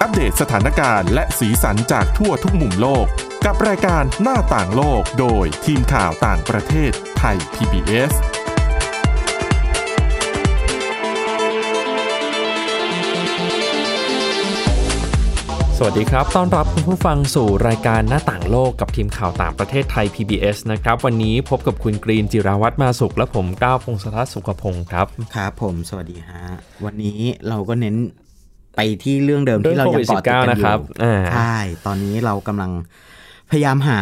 อัปเดตสถานการณ์และสีสันจากทั่วทุกมุมโลก กับรายการหน้าต่างโลกโดยทีมข่าวต่างประเทศไทย PBS สวัสดีครับ ต้อนรับคุณผู้ฟังสู่รายการหน้าต่างโลกกับทีมข่าวต่างประเทศไทย PBS นะครับ วันนี้พบกับคุณกรีนจิราวัตรมาสุข และผมก้าวพงศธรสุขพงศ์ครับ ครับผม สวัสดีฮะ วันนี้เราก็เน้น ไปที่เรื่องเดิมเรื่องที่เรายังโควิดเกาะติดกัน19อนะครับยู่อ่าใช่ตอนนี้เรากำลังพยายามหา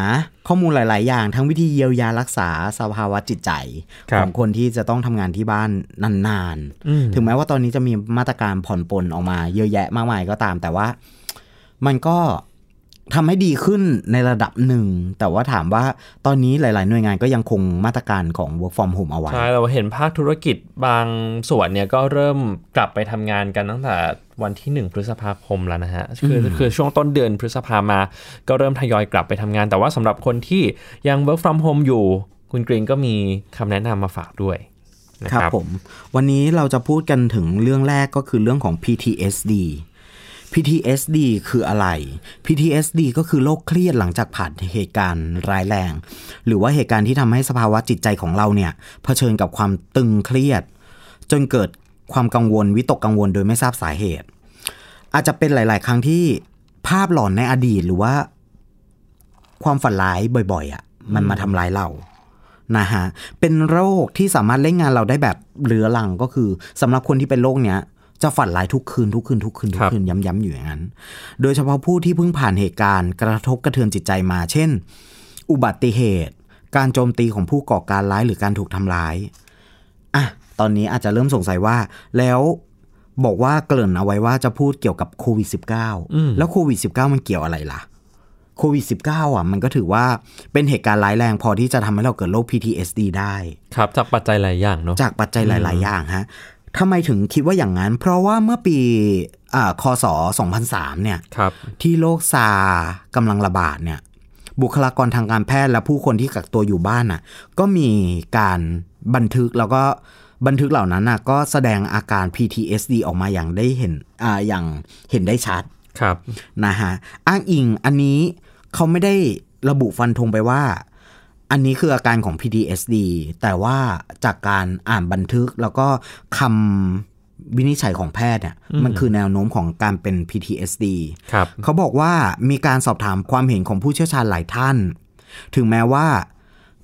ข้อมูลหลาย ๆ อย่าง ทั้งวิธีเยียวยารักษาสภาวะจิตใจครับของคนที่จะต้องทำงานที่บ้านนานอืมๆถึงแม้ว่าตอนนี้จะมีมาตรการผ่อนปลนออกมาเยอะแยะมากมายก็ตาม แต่ว่ามันก็ ทำให้ดีขึ้นในระดับหนึ่ง แต่ว่าถามว่าตอนนี้หลาย ๆ หน่วยงานก็ยังคงมาตรการของ work from home เอาไว้ ใช่ เราเห็นภาคธุรกิจบางส่วนเนี่ยก็เริ่มกลับไปทำงานกันตั้งแต่วันที่ 1 พฤษภาคมแล้วนะฮะ คือคือช่วงต้นเดือนพฤษภามา ก็เริ่มทยอยกลับไปทำงาน แต่ว่าสำหรับคนที่ยัง work from home อยู่ คุณกรีนก็มีคำแนะนำมาฝากด้วยนะคครัรับบผม วันนี้เราจะพูดกันถึงเรื่องแรกก็คือเรื่องของ PTSD PTSD คืออะไร PTSD ก็คือโรคเครียดหลังจากผ่านเหตุการณ์ร้ายแรง หรือว่าเหตุการณ์ที่ทำให้สภาวะจิตใจของเราเนี่ยเผชิญกับความตึงเครียด จนเกิดความกังวลวิตกกังวลโดยไม่ทราบสาเหตุ อาจจะเป็นหลาย ๆ ครั้งที่ภาพหลอนในอดีตหรือว่า ความฝันร้ายบ่อยๆอะ มันมาทำร้ายเรานะฮะเป็นโรคที่สามารถเล่นงานเราได้แบบเรื้อรังก็คือสำหรับคนที่เป็นโรคเนี้ย จะฝันร้ายทุกคืนทุกคืนทุกคืนทุครักบคืนย้ำๆอยู่อย่างนั้น โดยเฉพาะผู้ที่เพิ่งผ่านเหตุการณ์กระทบกระเทือนจิตใจมา เช่น อุบัติเหตุ การโจมตีของผู้ก่อการร้ายหรือการถูกทำร้ายอะตอนนี้อาจจะเริ่มสงสัยว่าแล้วบอกว่าเกริ่นเอาไว้ว่าจะพูดเกี่ยวกับโควิด -19 แล้วโควิด -19 มันเกี่ยวอะไรล่ะโควิด -19 อะมันก็ถือว่าเป็นเหตุการณ์ร้ายแรงพอที่จะทำให้เราเกิดโรค PTSD ได้ ครับ จากปัจจัยหลายอย่างเนาะจากปัจจัยหลาย ๆ อย่างฮะ ทำไมถึงคิดว่าอย่างนั้น เพราะว่าเมื่อปีอ่าคศ 2003 เนี่ยครับที่โรคซาร์กำลังระบาดเนี่ย บุคลากรทางการแพทย์และผู้คนที่กักตัวอยู่บ้านน่ะ ก็มีการบันทึกแล้วก็บันทึกเหล่านั้นน่ะ ก็แสดงอาการ PTSD ออกมาอย่างได้เห็นอ่าอย่างเห็นได้ชัดครับนะฮะอ้างอิงอันนี้เขาไม่ได้ระบุฟันธงไปว่า อันนี้คืออาการของ PTSD แต่ว่าจากการอ่านบันทึกแล้วก็คำวินิจฉัยของแพทย์เนี่ยมันคือแนวโน้มของการเป็น PTSD ครับเขาบอกว่ามีการสอบถามความเห็นของผู้เชี่ยวชาญหลายท่าน ถึงแม้ว่า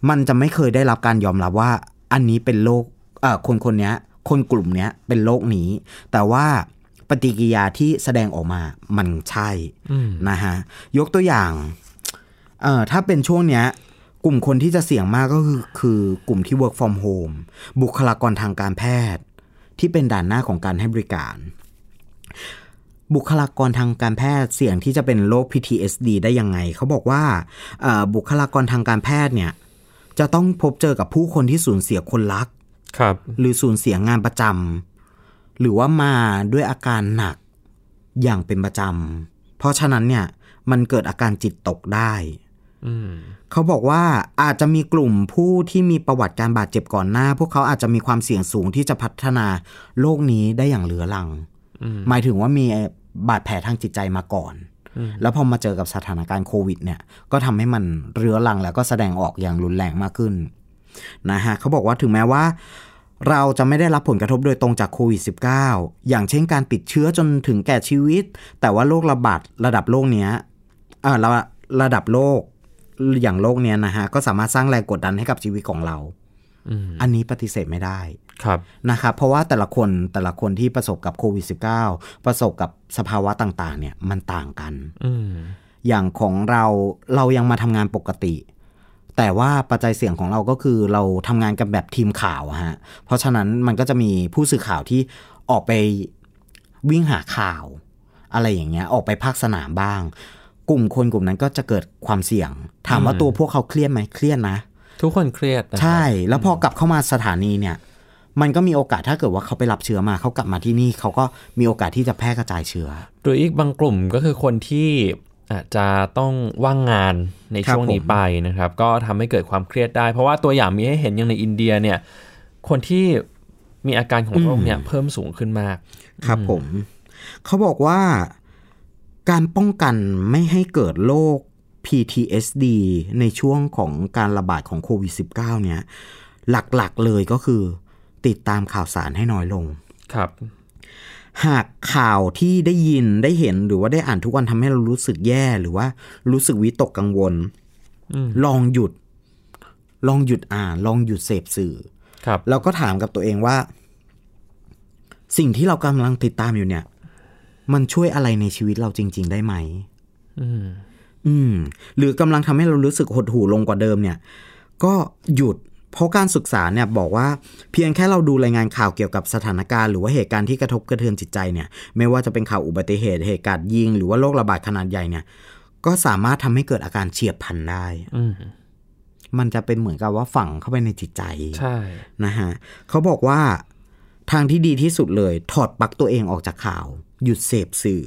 มันจะไม่เคยได้รับการยอมรับว่า อันนี้เป็นโรคเอ่อคนคนเนี้ยคนกลุ่มเนี้ยเป็นโรคนี้ แต่ว่าปฏิกิริยาที่แสดงออกมามันใช่นะฮะยกตัวอย่างเอ่อถ้าเป็นช่วงเนี้ย กลุ่มคนที่จะเสี่ยงมากก็คือคือกลุ่มที่ work from home บุคลากรทางการแพทย์ ที่เป็นด่านหน้าของการให้บริการ บุคลากรทางการแพทย์เสี่ยงที่จะเป็นโรค PTSD ได้ยังไง เขาบอกว่าเอ่อบุคลากรทางการแพทย์เนี่ยจะต้องพบเจอกับผู้คนที่สูญเสียคนรักครับ หรือสูญเสียงานประจำหรือว่ามาด้วยอาการหนักอย่างเป็นประจำเพราะฉะนั้นเนี่ยมันเกิดอาการจิตตกได้อืม เขาบอกว่าอาจจะมีกลุ่มผู้ที่มีประวัติการบาดเจ็บก่อนหน้า พวกเขาอาจจะมีความเสี่ยงสูงที่จะพัฒนาโรคนี้ได้อย่างเหลือหลัง หมายถึงว่ามีบาดแผลทางจิตใจมาก่อน แล้วพอมาเจอกับสถานการณ์โควิดเนี่ย ก็ทำให้มันเรื้อรังแล้วก็แสดงออกอย่างรุนแรงมากขึ้นนะฮะเขาบอกว่าถึงแม้ว่า เราจะไม่ได้รับผลกระทบโดยตรงจากโควิด -19 อย่างเช่นการติดเชื้อจนถึงแก่ชีวิต แต่ว่าโรคระบาดระดับโลกเนี้ยเออระระดับโลก อย่างโลกเนี้ยนะฮะก็สามารถสร้างแรงกดดันให้กับชีวิตของเราอันนี้ปฏิเสธไม่ได้ครับนะครับเพราะว่าแต่ละคนแต่ละคนที่ประสบกับโควิด -19 ประสบกับสภาวะต่างๆ เนี่ยมันต่างกันอืมอย่างของเราเรายังมาทำงานปกติ แต่ว่าปัจจัยเสี่ยงของเราก็คือเราทำงานกันแบบทีมข่าวอะฮะเพราะฉะนั้นมันก็จะมีผู้สื่อข่าวที่ออกไปวิ่งหาข่าว อะไรอย่างเงี้ยออกไปภาคสนามบ้างก ลุ่มคนกลุ่มนั้นก็จะเกิดความเสี่ยง ถามว่าตัวพวกเขาเครียดไหมเครียดนะ ทุกคนเครียดนะครับใช่ แล้วพอกลับเข้ามาสถานีเนี่ย มันก็มีโอกาสถ้าเกิดว่าเขาไปรับเชื้อมาเขากลับมาที่นี่เขาก็มีโอกาสที่จะแพร่กระจายเชื้อหรืออีกบางกลุ่มก็คือคนที่อาจจะต้องว่างงานในครับช่วงนี้ผมไปนะครับ ก็ทำให้เกิดความเครียดได้ เพราะว่าตัวอย่างมีให้เห็นอย่างในอินเดียเนี่ย คนที่มีอาการของโรคเนี่ยเพิ่มสูงขึ้นมาก ครับผม เขาบอกว่า การป้องกันไม่ให้เกิดโรค PTSD ในช่วงของการระบาดของโควิด -19 เนี่ย หลักๆเลยก็คือ ติดตามข่าวสารให้น้อยลง ครับ หากข่าวที่ได้ยินได้เห็นหรือว่าได้อ่านทุกวันทำให้เรารู้สึกแย่หรือว่ารู้สึกวิตกกังวล ลองหยุด ลองหยุดอ่าน ลองหยุดเสพสื่อ ครับเราก็ถามกับตัวเองว่า สิ่งที่เรากำลังติดตามอยู่เนี่ย มันช่วยอะไรในชีวิตเราจริง ๆ ได้ไหม อืม อืม หรือกำลังทำให้เรารู้สึกหดหู่ลงกว่าเดิมเนี่ย ก็หยุด เพราะการศึกษาเนี่ยบอกว่าเพียงแค่เราดูรายงานข่าวเกี่ยวกับสถานการณ์หรือว่าเหตุการณ์ที่กระทบกระเทือนจิตใจเนี่ย ไม่ว่าจะเป็นข่าวอุบัติเหตุเหตุการณ์ยิง หรือว่าโรคระบาดขนาดใหญ่เนี่ย ก็สามารถทำให้เกิดอาการเฉียบพลันได้อืมมันจะเป็นเหมือนกับว่าฝังเข้าไปในจิตใจ ใช่นะฮะเขาบอกว่าทางที่ดีที่สุดเลย ถอดปลั๊กตัวเองออกจากข่าว หยุดเสพสื่อ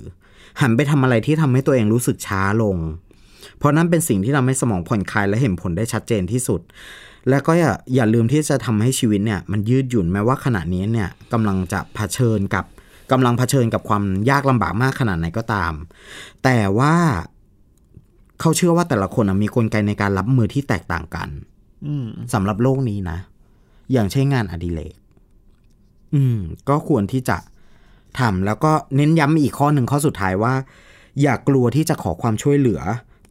หันไปทำอะไรที่ทำให้ตัวเองรู้สึกช้าลง เพราะนั่นเป็นสิ่งที่ทำให้สมองผ่อนคลายและเห็นผลได้ชัดเจนที่สุด และก็อย่าอย่าลืมที่จะทำให้ชีวิตเนี่ยมันยืดหยุ่นแม้ว่าขณะนี้เนี่ยกำลังจะเผชิญกับกำลังเผชิญกับความยากลำบากมากขนาดไหนก็ตาม แต่ว่าเขาเชื่อว่าแต่ละคนนะมีกลไกในการรับมือที่แตกต่างกันอืมสำหรับโลกนี้นะ อย่างเช่นงานอดิเรกอืมก็ควรที่จะ ทำแล้วก็เน้นย้ำอีกข้อหนึ่งข้อสุดท้ายว่า อย่ากลัวที่จะขอความช่วยเหลือ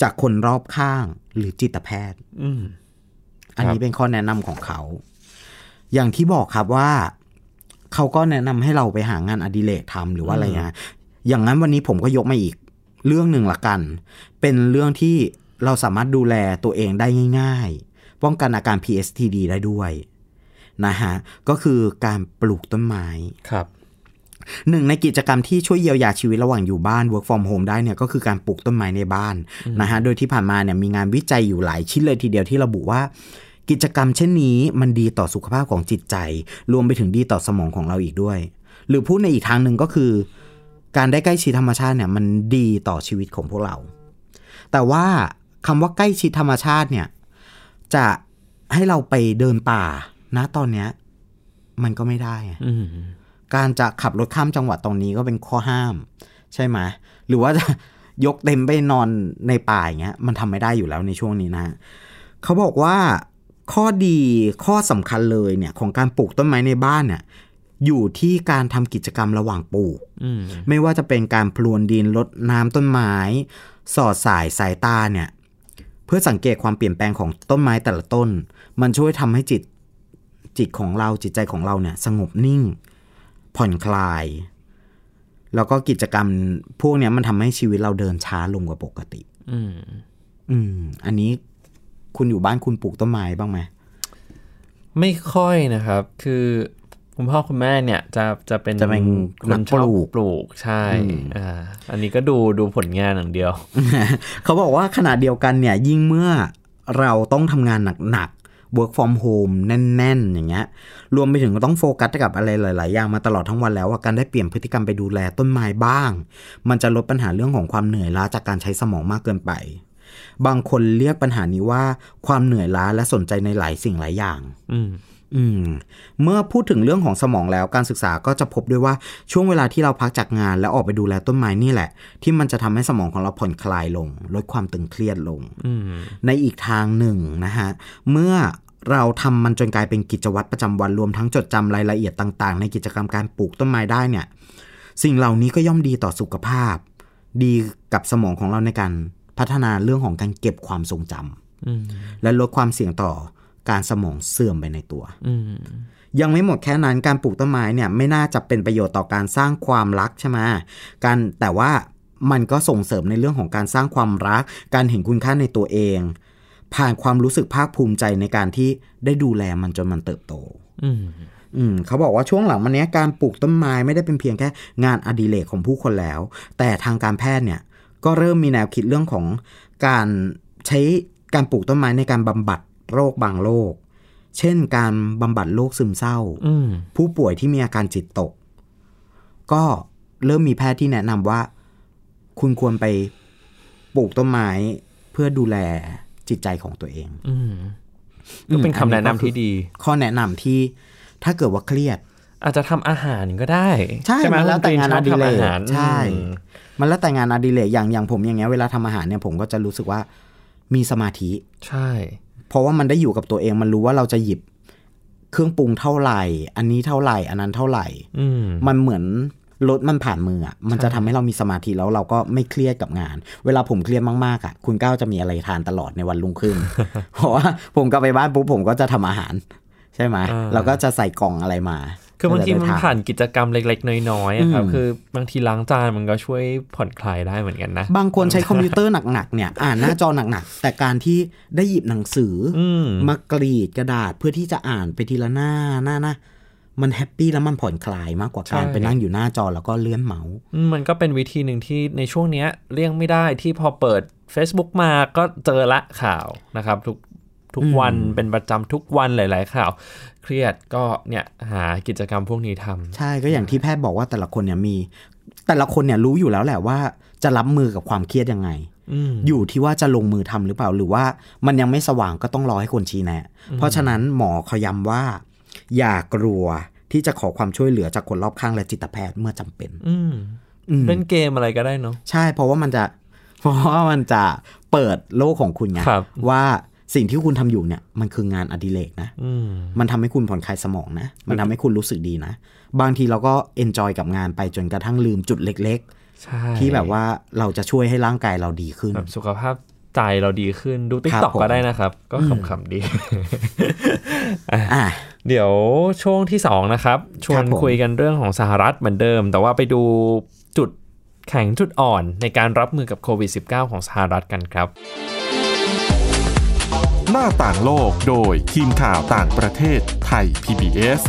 จากคนรอบข้างหรือจิตแพทย์อืมอันนี้เป็นข้อแนะนำของเขา อย่างที่บอกครับว่า เขาก็แนะนำให้เราไปหางานอดิเรกทำหรือว่าอะไรเงี้ยอย่างนั้นวันนี้ผมก็ยกมาอีกเรื่องหนึ่งละกัน เป็นเรื่องที่เราสามารถดูแลตัวเองได้ง่าย ๆ ป้องกันอาการ PSTD ได้ด้วยนะฮะ ก็คือการปลูกต้นไม้ ครับ หนึ่งในกิจกรรมที่ช่วยเยียวยาชีวิตระหว่างอยู่บ้าน work from home ได้เนี่ยก็คือการปลูกต้นไม้ในบ้านนะฮะ โดยที่ผ่านมาเนี่ยมีงานวิจัยอยู่หลายชิ้นเลยทีเดียวที่ระบุว่า กิจกรรมเช่นนี้มันดีต่อสุขภาพของจิตใจ รวมไปถึงดีต่อสมองของเราอีกด้วย หรือพูดในอีกทางหนึ่งก็คือ การได้ใกล้ชิดธรรมชาติเนี่ยมันดีต่อชีวิตของพวกเรา แต่ว่าคำว่าใกล้ชิดธรรมชาติเนี่ยจะให้เราไปเดินป่านะตอนเนี้ย มันก็ไม่ได้อะอืม การจะขับรถข้ามจังหวัดตรงนี้ก็เป็นข้อห้าม ใช่ไหมหรือว่าจะยกเต็มไปนอนในป่าอย่างเงี้ยมันทำไม่ได้อยู่แล้วในช่วงนี้นะเขาบอกว่าข้อดีข้อสำคัญเลยเนี่ยของการปลูกต้นไม้ในบ้านเนี่ยอยู่ที่การทำกิจกรรมระหว่างปลูกอืมไม่ว่าจะเป็นการพรวนดินรดน้ำต้นไม้ สอดสายสายตาเนี่ย เพื่อสังเกตความเปลี่ยนแปลงของต้นไม้แต่ละต้น มันช่วยทำให้จิตจิตของเราจิตใจของเราเนี่ย สงบนิ่ง ผ่อนคลาย แล้วก็กิจกรรมพวกเนี้ยมันทำให้ชีวิตเราเดินช้าลงกว่าปกติ อืม อืม อันนี้คุณอยู่บ้านคุณปลูกต้นไม้บ้างไหมไม่ค่อยนะครับ คือคุณพ่อคุณแม่เนี่ยจะจะเป็นจะเป็นคนนักชอบปลูกปลูกใช่อ่าอันนี้ก็ดูดูผลงานอย่างเดียว เขาบอกว่าขณะเดียวกันเนี่ย ยิ่งเมื่อเราต้องทำงานหนักๆ work from home แน่น ๆ อย่างเงี้ย รวมไปถึงต้องโฟกัสกับอะไรหลาย ๆ อย่างมาตลอดทั้งวันแล้วว่าการได้เปลี่ยนพฤติกรรมไปดูแลต้นไม้บ้าง มันจะลดปัญหาเรื่องของความเหนื่อยล้าจากการใช้สมองมากเกินไป บางคนเรียกปัญหานี้ว่าความเหนื่อยล้าและสนใจในหลายสิ่งหลายอย่าง อืมอืมเมื่อพูดถึงเรื่องของสมองแล้วการศึกษาก็จะพบด้วยว่าช่วงเวลาที่เราพักจากงาน แล้วออกไปดูแลต้นไม้นี่แหละ ที่มันจะทำให้สมองของเราผ่อนคลายลง ลดความตึงเครียดลงอืมในอีกทางหนึ่งนะฮะเมื่อ เราทำมันจนกลายเป็นกิจวัตรประจำวันรวมทั้งจดจำรายละเอียดต่างๆ ในกิจกรรมการปลูกต้นไม้ได้เนี่ย สิ่งเหล่านี้ก็ย่อมดีต่อสุขภาพ ดีกับสมองของเราในการพัฒนาเรื่องของการเก็บความทรงจำอืมและลดความเสี่ยงต่อการสมองเสื่อมไปในตัวยังไม่หมดแค่นั้นการปลูกต้นไม้เนี่ยไม่น่าจะเป็นประโยชน์ต่อการสร้างความรักใช่ไหมการแต่ว่ามันก็ส่งเสริมในเรื่องของการสร้างความรัก การเห็นคุณค่าในตัวเอง ผ่านความรู้สึกภาคภูมิใจในการที่ได้ดูแลมันจนมันเติบโตอืมอืมเขาบอกว่าช่วงหลังมาเนี้ยการปลูกต้นไม้ไม่ได้เป็นเพียงแค่งานอดิเรกของผู้คนแล้ว แต่ทางการแพทย์เนี่ยก็เริ่มมีแนวคิดเรื่องของการใช้การปลูกต้นไม้ในการบำบัดโรคบางโรค เช่น การบำบัดโรคซึมเศร้าอืมผู้ป่วยที่มีอาการจิตตก ก็เริ่มมีแพทย์ที่แนะนำว่า คุณควรไปปลูกต้นไม้เพื่อดูแล จิตใจของตัวเองอืมก็เป็นคำแนะนำที่ดี ข้อแนะนำที่ถ้าเกิดว่าเครียด อาจจะทำอาหารก็ได้ ใช่ไหมมันแล้วแต่งานคุณอกดิรีชบเรทำกอาหารใช่อืมมันแล้วแต่งานอดิเรกอย่างอย่างผมอย่างเงี้ยเวลาทำอาหารเนี่ยผมก็จะรู้สึกว่ามีสมาธิ ใช่ เพราะว่ามันได้อยู่กับตัวเองมันรู้ว่าเราจะหยิบเครื่องปรุงเท่าไหร่ อันนี้เท่าไหร่ อันนั้นเท่าไหร่อืมมันเหมือน รถมันผ่านมืออะมันจะทำให้เรามีสมาธิแล้วเราก็ไม่เครียดกับงาน เวลาผมเครียดมากๆอะคุณก้าวจะมีอะไรทานตลอดในวันรุ่งขึ้น เพราะว่าผมกลับไปบ้านปุ๊บผมก็จะทำอาหาร ใช่ไหมอ่าเราก็จะใส่กล่องอะไรมา คือบางทีก็จะมันได้ทผ่านกิจกรรมเล็ก ๆ น้อยๆอะครับอืมคือบางทีล้างจานมันก็ช่วยผ่อนคลายได้เหมือนกันนะ บางคนใช้คอมพิวเตอร์หนักๆเนี่ยอ่านหน้าจอหนักๆแต่การที่ได้หยิบหนังสือออืมมากรีดกระดาษเพื่อที่จะอ่านไปทีละหน้าหน้าหน้า มันแฮปปี้แล้วมันผ่อนคลายมากกว่าการใช่ไปนั่งอยู่หน้าจอแล้วก็เลื่อนเมาส์อืมมันก็เป็นวิธีหนึ่งที่ในช่วงเนี้ยเลี่ยงไม่ได้ที่พอเปิด Facebook มาก็เจอละข่าวนะครับ ทุกทุกวันเป็นประจำทุกวันหลาย ๆ ข่าว เครียดก็เนี่ยหากิจกรรมพวกนี้ทำใช่ก็อย่างที่แพทย์บอกว่าแต่ละคนเนี่ยมี แต่ละคนเนี่ยรู้อยู่แล้วแหละว่า จะรับมือกับความเครียดยังไงอืมอยู่ที่ว่าจะลงมือทำหรือเปล่าหรือว่ามันยังไม่สว่างก็ต้องรอให้คนชี้แนะ เพราะฉะนั้นหมอเขาย้ำว่า อย่ากลัวที่จะขอความช่วยเหลือจากคนรอบข้างและจิตแพทย์เมื่อจำเป็น อืมอืมเล่นเกมอะไรก็ได้เนาะใช่เพราะว่ามันจะ เพราะว่ามันจะเปิดโลกของคุณไงครับว่าสิ่งที่คุณทำอยู่เนี่ยมันคืองานอดิเรกนะอืมมันทำให้คุณผ่อนคลายสมองนะ มันทำให้คุณรู้สึกดีนะ บางทีเราก็เอนจอยกับงานไปจนกระทั่งลืมจุดเล็กใช่ๆที่แบบว่าเราจะช่วยให้ร่างกายเราดีขึ้นแบบสุขภาพใจเราดีขึ้นดูติ๊กครับต็อกผมก็ได้นะครับ ก็ขำๆดีอะ เดี๋ยวช่วงที่ 2 นะครับ ชวครันบผมคุยกันเรื่องของสหรัฐเหมือนเดิม แต่ว่าไปดูจุดแข็งจุดอ่อนในการรับมือกับโควิด -19 ของสหรัฐกันครับ หน้าต่างโลกโดยทีมข่าวต่างประเทศไทย PBS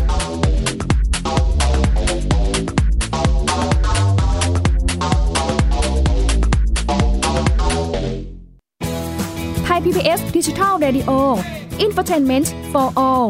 ไทย PBS ดิจิทัล Radio Infotainment for All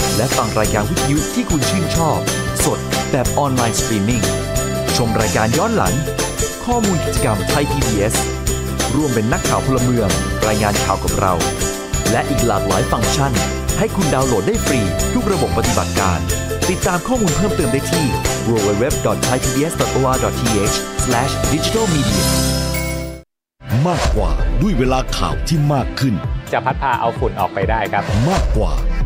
และฟังรายการวิทยุที่คุณชื่นชอบ สดแบบออนไลน์สตรีมมิ่ง ชมรายการย้อนหลัง ข้อมูลกิจกรรมไทย PBS ร่วมเป็นนักข่าวพลเมือง รายงานข่าวกับเรา และอีกหลากหลายฟังก์ชัน ให้คุณดาวน์โหลดได้ฟรี ทุกระบบปฏิบัติการ ติดตามข้อมูลเพิ่มเติมได้ที่ www.thaipbs.or.th/digitalmedia มากกว่าด้วยเวลาข่าวที่มากขึ้น จะพัดพาเอาฝุ่นออกไปได้ครับ มากกว่า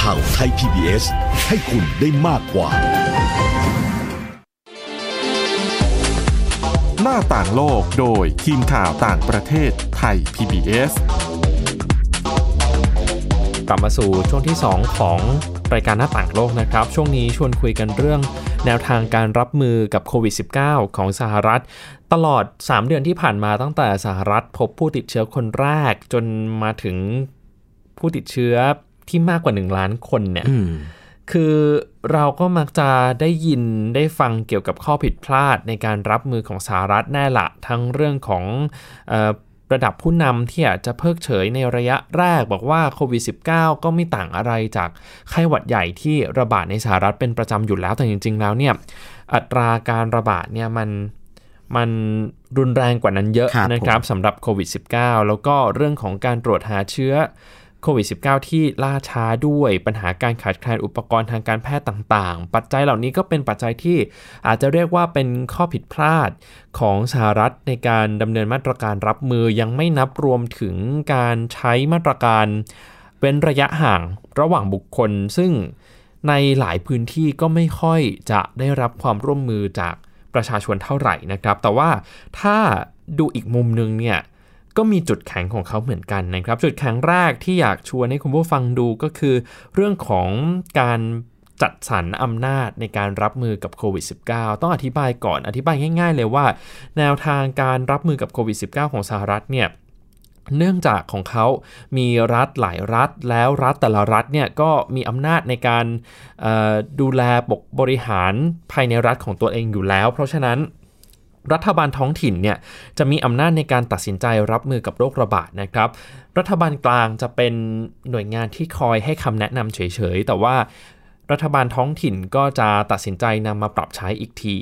ข่าวไทย PBS ให้คุณได้มากกว่า หน้าต่างโลกโดยทีมข่าวต่างประเทศไทย PBS กลับมาสู่ช่วงที่ 2 ของรายการหน้าต่างโลกนะครับ ช่วงนี้ชวนคุยกันเรื่องแนวทางการรับมือกับโควิด -19 ของสหรัฐ ตลอด 3 เดือนที่ผ่านมาตั้งแต่สหรัฐพบผู้ติดเชื้อคนแรก จนมาถึงผู้ติดเชื้อ ที่มากกว่า1ล้านคนเนี่ยอืมคือเราก็มักจะได้ยินได้ฟังเกี่ยวกับข้อผิดพลาดในการรับมือของสหรัฐแน่ละ ทั้งเรื่องของเออระดับผู้นำที่อาจจะเพิกเฉยในระยะแรกบอกว่าโควิด -19 ก็ไม่ต่างอะไรจากไข้หวัดใหญ่ที่ระบาดในสหรัฐเป็นประจำอยู่แล้วแต่จริง ๆ แล้วเนี่ยอัตราการระบาดเนี่ยมันมันรุนแรงกว่านั้นเยอะครับนะครับสำหรับโควิด -19 แล้วก็เรื่องของการตรวจหาเชื้อ โควิด -19 ที่ล่าช้าด้วยปัญหาการขาดแคลนอุปกรณ์ทางการแพทย์ต่างๆ ปัจจัยเหล่านี้ก็เป็นปัจจัยที่อาจจะเรียกว่าเป็นข้อผิดพลาดของสหรัฐในการดำเนินมาตรการรับมือยังไม่นับรวมถึงการใช้มาตรการเว้นระยะห่างระหว่างบุคคล ซึ่งในหลายพื้นที่ก็ไม่ค่อยจะได้รับความร่วมมือจากประชาชนเท่าไหร่นะครับ แต่ว่าถ้าดูอีกมุมนึงเนี่ย ก็มีจุดแข็งของเขาเหมือนกันนะครับ จุดแข็งแรกที่อยากชวนให้คุณผู้ฟังดูก็คือ เรื่องของการจัดสรรอำนาจในการรับมือกับโควิด -19 ต้องอธิบายก่อนอธิบายง่าย ๆ เลยว่า แนวทางการรับมือกับโควิด -19 ของสหรัฐเนี่ยเนื่องจากของเขามีรัฐหลายรัฐ แล้วรัฐแต่ละรัฐเนี่ยก็มีอำนาจในการดูแลปกบริหารภายในรัฐของตัวเองอยู่แล้ว เพราะฉะนั้น รัฐบาลท้องถิ่นเนี่ยจะมีอำนาจในการตัดสินใจรับมือกับโรคระบาดนะครับ รัฐบาลกลางจะเป็นหน่วยงานที่คอยให้คำแนะนำเฉยๆ แต่ว่ารัฐบาลท้องถิ่นก็จะตัดสินใจนำมาปรับใช้อีกที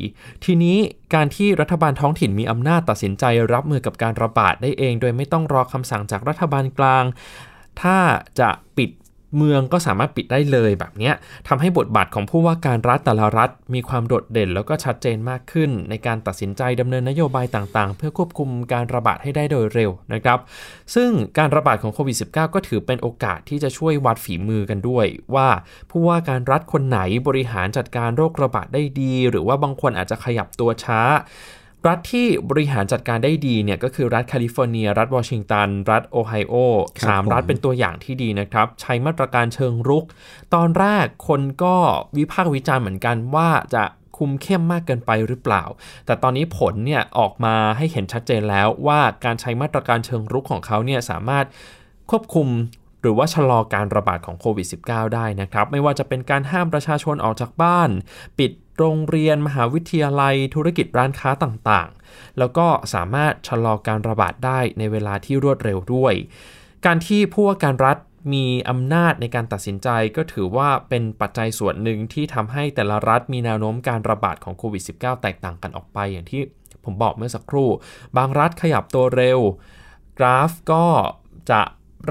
ทีนี้การที่รัฐบาลท้องถิ่นมีอำนาจตัดสินใจรับมือกับการระบาดได้เอง โดยไม่ต้องรอคำสั่งจากรัฐบาลกลาง ถ้าจะปิด เมืองก็สามารถปิดได้เลยแบบนี้ทำให้บทบาทของผู้ว่าการรัฐแต่ละรัฐ มีความโดดเด่นแล้วก็ชัดเจนมากขึ้น ในการตัดสินใจดำเนินนโยบายต่างๆ เพื่อควบคุมการระบาดให้ได้โดยเร็วนะครับ ซึ่งการระบาดของโควิด -19 ก็ถือเป็นโอกาสที่จะช่วยวัดฝีมือกันด้วย ว่าผู้ว่าการรัฐคนไหนบริหารจัดการโรคระบาดได้ดี หรือว่าบางคนอาจจะขยับตัวช้า รัฐที่บริหารจัดการได้ดีเนี่ยก็คือรัฐแคลิฟอร์เนีย รัฐวอชิงตัน รัฐโอไฮโอสามรัฐเป็นตัวอย่างที่ดีนะครับ ใช้มาตรการเชิงรุก ตอนแรกคนก็วิพากษ์วิจารณ์เหมือนกันว่าจะคุมเข้มมากเกินไปหรือเปล่า แต่ตอนนี้ผลเนี่ยออกมาให้เห็นชัดเจนแล้วว่าการใช้มาตรการเชิงรุกของเขาเนี่ยสามารถควบคุมหรือว่าชะลอการระบาดของโควิด -19 ได้นะครับ ไม่ว่าจะเป็นการห้ามประชาชนออกจากบ้าน ปิด โรงเรียนมหาวิทยาลัยธุรกิจร้านค้าต่างๆ แล้วก็สามารถชะลอการระบาดได้ในเวลาที่รวดเร็วด้วย การที่ผู้ว่าการรัฐมีอำนาจในการตัดสินใจก็ถือว่าเป็นปัจจัยส่วนหนึ่งที่ทำให้แต่ละรัฐมีแนวโน้มการระบาดของโควิด -19 แตกต่างกันออกไปอย่างที่ผมบอกเมื่อสักครู่ บางรัฐขยับตัวเร็ว กราฟก็จะ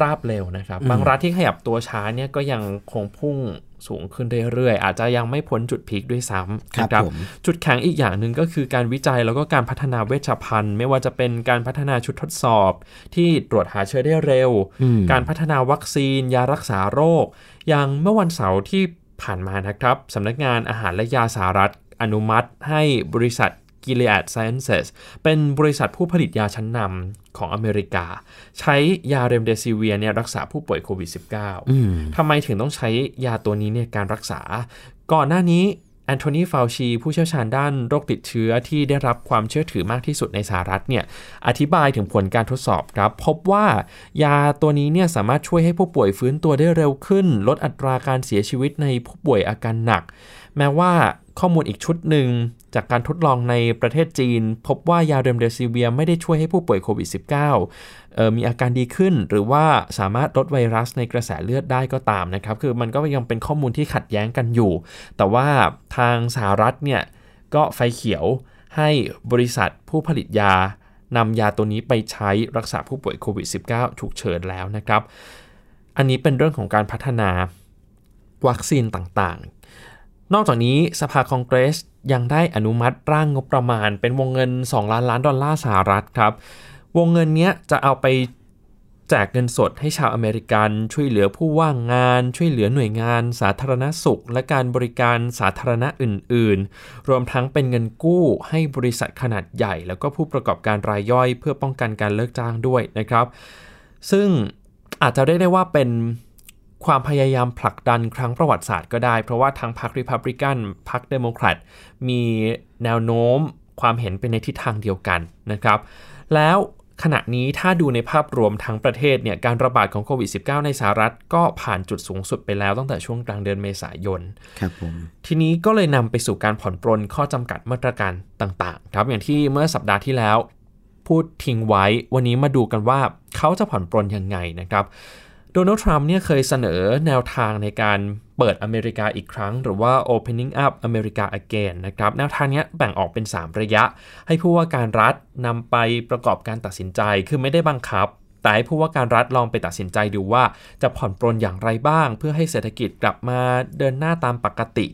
ราบเร็วนะครับ บางรัฐที่ขยับตัวช้าเนี่ยก็ยังคงพุ่ง สูงขึ้นเรื่อยๆ อาจจะยังไม่พ้นจุดพีคด้วยซ้ำนะครับ จุดแข็งอีกอย่างหนึ่งก็คือการวิจัยแล้วก็การพัฒนาเวชภัณฑ์ ไม่ว่าจะเป็นการพัฒนาชุดทดสอบ ที่ตรวจหาเชื้อได้เร็ว การพัฒนาวัคซีน ยารักษาโรค อย่างเมื่อวันเสาร์ที่ผ่านมานะครับสำนักงานอาหารและยาสหรัฐอนุมัติให้บริษัท Gilead Sciences เป็นบริษัทผู้ผลิตยาชั้นนำของอเมริกา ใช้ยาเรมเดซิเวียเนี่ยรักษาผู้ป่วยโควิด -19 ทำไมถึงต้องใช้ยาตัวนี้ในการรักษา ก่อนหน้านี้แอนโทนี ฟาวชี ผู้เชี่ยวชาญด้านโรคติดเชื้อที่ได้รับความเชื่อถือมากที่สุดในสหรัฐเนี่ย อธิบายถึงผลการทดสอบครับ พบว่ายาตัวนี้เนี่ยสามารถช่วยให้ผู้ป่วยฟื้นตัวได้เร็วขึ้น ลดอัตราการเสียชีวิตในผู้ป่วยอาการหนัก แม้ว่า ข้อมูลอีกชุดหนึ่ง จากการทดลองในประเทศจีน พบว่ายาเรมเดซิเวียไม่ได้ช่วยให้ผู้ป่วยโควิด -19 มีอาการดีขึ้น หรือว่าสามารถลดไวรัสในกระแสเลือดได้ก็ตามนะครับ คือมันก็ยังเป็นข้อมูลที่ขัดแย้งกันอยู่ แต่ว่าทางสหรัฐเนี่ยก็ไฟเขียวให้บริษัทผู้ผลิตยานำยาตัวนี้ไปใช้รักษาผู้ป่วยโควิด -19 ฉุกเฉินแล้วนะครับ อันนี้เป็นเรื่องของการพัฒนาวัคซีนต่าง นอกจากนี้สภาคองเกรสยังได้อนุมัติร่างงบประมาณ เป็นวงเงิน 2 ล้านล้านดอลลาร์สหรัฐครับ วงเงินนี้จะเอาไปแจกเงินสดให้ชาวอเมริกัน ช่วยเหลือผู้ว่างงาน ช่วยเหลือหน่วยงาน สาธารณสุข และการบริการสาธารณะอื่น ๆ รวมทั้งเป็นเงินกู้ให้บริษัทขนาดใหญ่ แล้วก็ผู้ประกอบการรายย่อย เพื่อป้องกันการเลิกจ้างด้วยนะครับ ซึ่งอาจจะเรียกได้ว่าเป็น ความพยายามผลักดันครั้งประวัติศาสตร์ก็ได้ เพราะว่าทั้งพรรคริพับริกันพรรคเดโมแครตมีแนวโน้มความเห็นเป็นในทิศทางเดียวกันนะครับ แล้วขณะนี้ถ้าดูในภาพรวมทั้งประเทศเนี่ยการระบาดของโควิด -19 ในสหรัฐก็ผ่านจุดสูงสุดไปแล้วตั้งแต่ช่วงกลางเดือนเมษายน ครับผม ทีนี้ก็เลยนำไปสู่การผ่อนปรนข้อจำกัดมาตรการต่างๆ ครับ อย่างที่เมื่อสัปดาห์ที่แล้ว พูดทิ้งไว้ วันนี้มาดูกันว่าเขาจะผ่อนปรนยังไงนะครับ โดนัลด์ทรัมป์เนี่ยเคยเสนอแนวทางในการเปิดอเมริกาอีกครั้ง หรือว่า opening up America again นะครับ แนวทางนี้แบ่งออกเป็น 3 ระยะ ให้ผู้ว่าการรัฐนำไปประกอบการตัดสินใจ คือไม่ได้บังคับ แต่ให้ผู้ว่าการรัฐลองไปตัดสินใจดูว่า จะผ่อนปรนอย่างไรบ้าง เพื่อให้เศรษฐกิจกลับมาเดินหน้าตามปกติ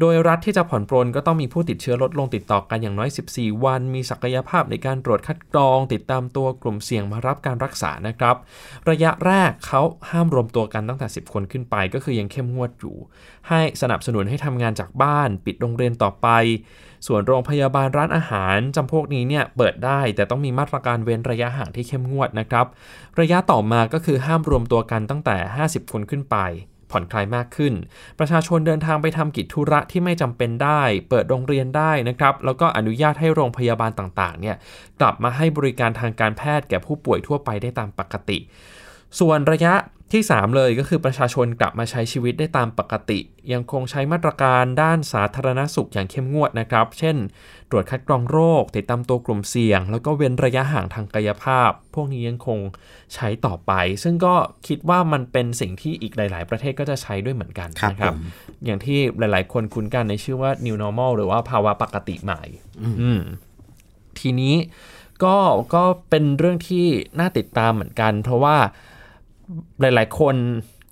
โดยรัฐที่จะผ่อนปรนก็ต้องมีผู้ติดเชื้อลดลงติดต่อกันอย่างน้อย 14 วัน มีศักยภาพในการตรวจคัดกรอง ติดตามตัวกลุ่มเสี่ยงมารับการรักษานะครับ ระยะแรกเขาห้ามรวมตัวกันตั้งแต่ 10 คนขึ้นไป ก็คือยังเข้มงวดอยู่ ให้สนับสนุนให้ทำงานจากบ้าน ปิดโรงเรียนต่อไป ส่วนโรงพยาบาลร้านอาหารจำพวกนี้เนี่ยเปิดได้ แต่ต้องมีมาตรการเว้นระยะห่างที่เข้มงวดนะครับ ระยะต่อมาก็คือห้ามรวมตัวกันตั้งแต่ 50 คนขึ้นไปผ่อนคลายมากขึ้น ประชาชนเดินทางไปทำกิจธุระที่ไม่จำเป็นได้ เปิดโรงเรียนได้นะครับ แล้วก็อนุญาตให้โรงพยาบาลต่างๆ เนี่ยกลับมาให้บริการทางการแพทย์แก่ผู้ป่วยทั่วไปได้ตามปกติ ส่วนระยะ ที่ 3 เลยก็คือประชาชนกลับมาใช้ชีวิตได้ตามปกติ ยังคงใช้มาตรการด้านสาธารณสุขอย่างเข้มงวดนะครับ เช่น ตรวจคัดกรองโรค ติดตามตัวกลุ่มเสี่ยง แล้วก็เว้นระยะห่างทางกายภาพ พวกนี้ยังคงใช้ต่อไป ซึ่งก็คิดว่ามันเป็นสิ่งที่อีกหลาย ๆ ประเทศก็จะใช้ด้วยเหมือนกันครับนะครับผมอย่างที่หลาย ๆ คนคุ้นกันในชื่อว่า new normal หรือว่าภาวะปกติใหม่อืมทีนี้ก็ก็เป็นเรื่องที่น่าติดตามเหมือนกัน เพราะว่า หลาย ๆ คน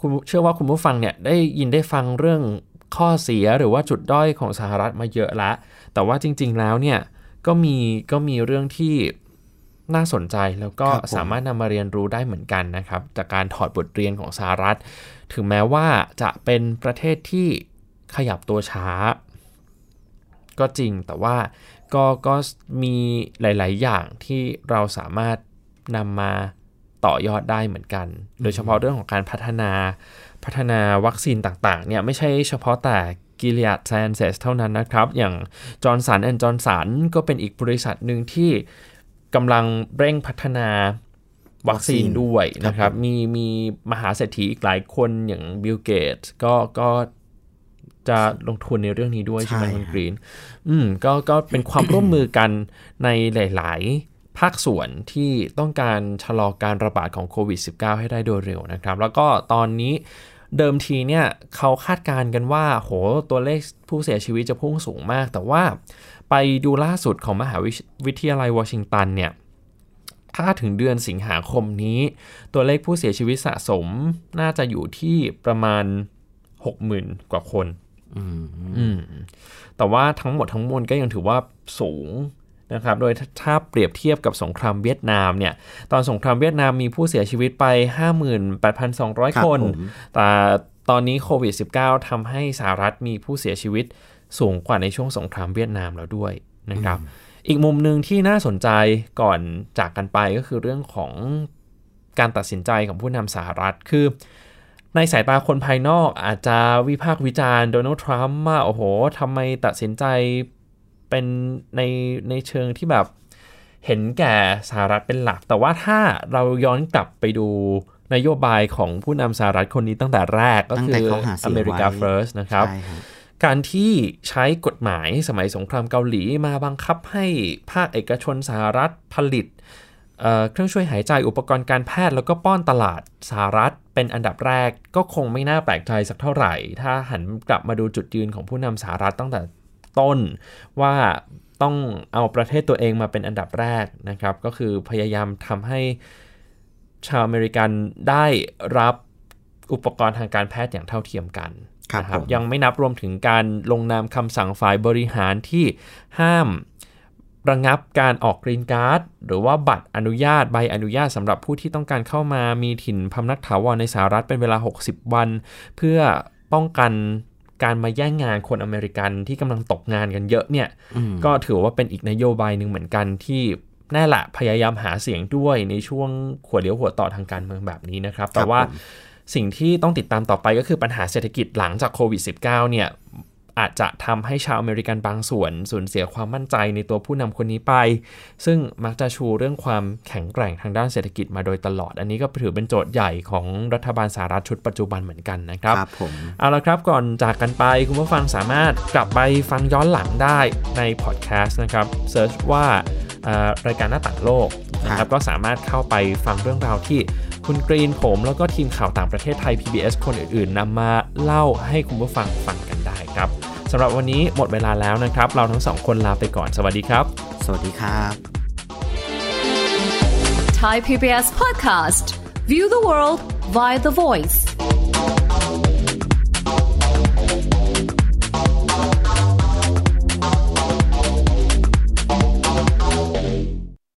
คุณเชื่อว่าคุณผู้ฟังเนี่ยได้ยินได้ฟังเรื่องข้อเสียหรือว่าจุดด้อยของสหรัฐมาเยอะละ แต่ว่าจริง ๆ แล้วเนี่ยก็มีก็มีเรื่องที่น่าสนใจแล้วก็ครับผมสามารถนำมาเรียนรู้ได้เหมือนกันนะครับ จากการถอดบทเรียนของสหรัฐ ถึงแม้ว่าจะเป็นประเทศที่ขยับตัวช้า ก็จริงแต่ว่าก็ก็มีหลาย ๆ อย่างที่เราสามารถนำมา ต่อยอดได้เหมือนกัน โดยเฉพาะเรื่องของการพัฒนาพัฒนาวัคซีนต่างๆ เนี่ยไม่ใช่เฉพาะแต่ Gilead Sciences เท่านั้นนะครับ อย่าง Johnson Johnson ก็เป็นอีกบริษัทหนึ่งที่กำลังเร่งพัฒนาวัคซีนด้วยนะครับ มีมีมหาเศรษฐีอีกหลายคนอย่างบิลเกตก็ก็จะลงทุนในเรื่องนี้ด้วยใช่ไหมใช่คุณฮะกรีน อืมก็ก็เป็นความร่วมมือกันในหลายๆ ภาคส่วนที่ต้องการชะลอการระบาดของโควิด -19 ให้ได้โดยเร็วนะครับ แล้วก็ตอนนี้เดิมทีเนี่ยเขาคาดการณ์กันว่า โหตัวเลขผู้เสียชีวิตจะพุ่งสูงมาก แต่ว่าไปดูล่าสุดของมหาวิวิทยาลัยวอชิงตันเนี่ยถ้าถึงเดือนสิงหาคมนี้ ตัวเลขผู้เสียชีวิตสะสมน่าจะอยู่ที่ประมาณ 60,000 กว่าคนอืมแต่ว่าทั้งหมดทั้งมวลก็ยังถือว่าสูง นะครับ โดยถ้าเปรียบเทียบกับสงครามเวียดนามเนี่ยตอนสงครามเวียดนามมีผู้เสียชีวิตไป 58,200 คนผมแต่ตอนนี้โควิด -19 ทำให้สหรัฐมีผู้เสียชีวิตสูงกว่าในช่วงสงครามเวียดนามแล้วด้วยนะครับ อีกมุมหนึ่งที่น่าสนใจก่อนจากกันไปก็คือเรื่องของการตัดสินใจของผู้นำสหรัฐคือในสายตาคนภายนอกอาจจะวิพากษ์วิจารณ์โดนัลด์ทรัมป์ว่าโอ้โหทำไมตัดสินใจ เป็นในในเชิงที่แบบเห็นแก่สหรัฐเป็นหลัก แต่ว่าถ้าเราย้อนกลับไปดูนโยบายของผู้นำสหรัฐคนนี้ตั้งแต่แรกก็ตั้งคืแต่อเขาหาเสียงอเมริกาไว้ first นะครับใช่ฮะการที่ใช้กฎหมายสมัยสงครามเกาหลีมาบังคับให้ภาคเอกชนสหรัฐผลิตเอ่อเครื่องช่วยหายใจอุปกรณ์การแพทย์แล้วก็ป้อนตลาดสหรัฐเป็นอันดับแรกก็คงไม่น่าแปลกใจสักเท่าไหร่ ถ้าหันกลับมาดูจุดยืนของผู้นำสหรัฐตั้งแต่ ต้น ว่าต้องเอาประเทศตัวเองมาเป็นอันดับแรกนะครับ ก็คือพยายามทำให้ชาวอเมริกันได้รับอุปกรณ์ทางการแพทย์อย่างเท่าเทียมกันครับนะผมยังไม่นับรวมถึงการลงนามคำสั่งฝ่ายบริหารที่ห้ามระงับการออกกรีนการ์ด หรือว่าบัตรอนุญาตใบอนุญาตสำหรับผู้ที่ต้องการเข้ามามีถิ่นพำนักถาวรในสหรัฐเป็นเวลา 60 วัน เพื่อป้องกัน การมาแย่งงานคนอเมริกันที่กำลังตกงานกันเยอะเนี่ย ก็ถือว่าเป็นอีกนโยบายหนึ่งเหมือนกันที่แน่แหละพยายามหาเสียงด้วยในช่วงขวดเลี้ยวหัวต่อทางการเมืองแบบนี้นะครับ แต่ว่าผมสิ่งที่ต้องติดตามต่อไปก็คือปัญหาเศรษฐกิจหลังจากโควิด -19 เนี่ย อาจจะทำให้ชาวอเมริกันบางส่วนสูญเสียความมั่นใจในตัวผู้นำคนนี้ไป ซึ่งมักจะชูเรื่องความแข็งแกร่งทางด้านเศรษฐกิจมาโดยตลอด อันนี้ก็ถือเป็นโจทย์ใหญ่ของรัฐบาลสหรัฐชุดปัจจุบันเหมือนกันนะครับครับผมเอาละครับก่อนจากกันไปคุณผู้ฟังสามารถกลับไปฟังย้อนหลังได้ในพอดแคสต์นะครับเซิร์ชว่าเอ่อรายการหน้าต่างโลกนะครับก็สามารถเข้าไปฟังเรื่องราวที่คุณกรีนผม แล้วก็ทีมข่าวต่างประเทศไทย PBS คนอื่นๆนำมาเล่าให้คุณผู้ฟังฟังกันได้ครับ สำหรับวันนี้หมดเวลาแล้วนะครับ เราทั้งสองคนลาไปก่อนสวัสดีครับ สวัสดีครับไท Thai PBS podcast. View the world via the voice.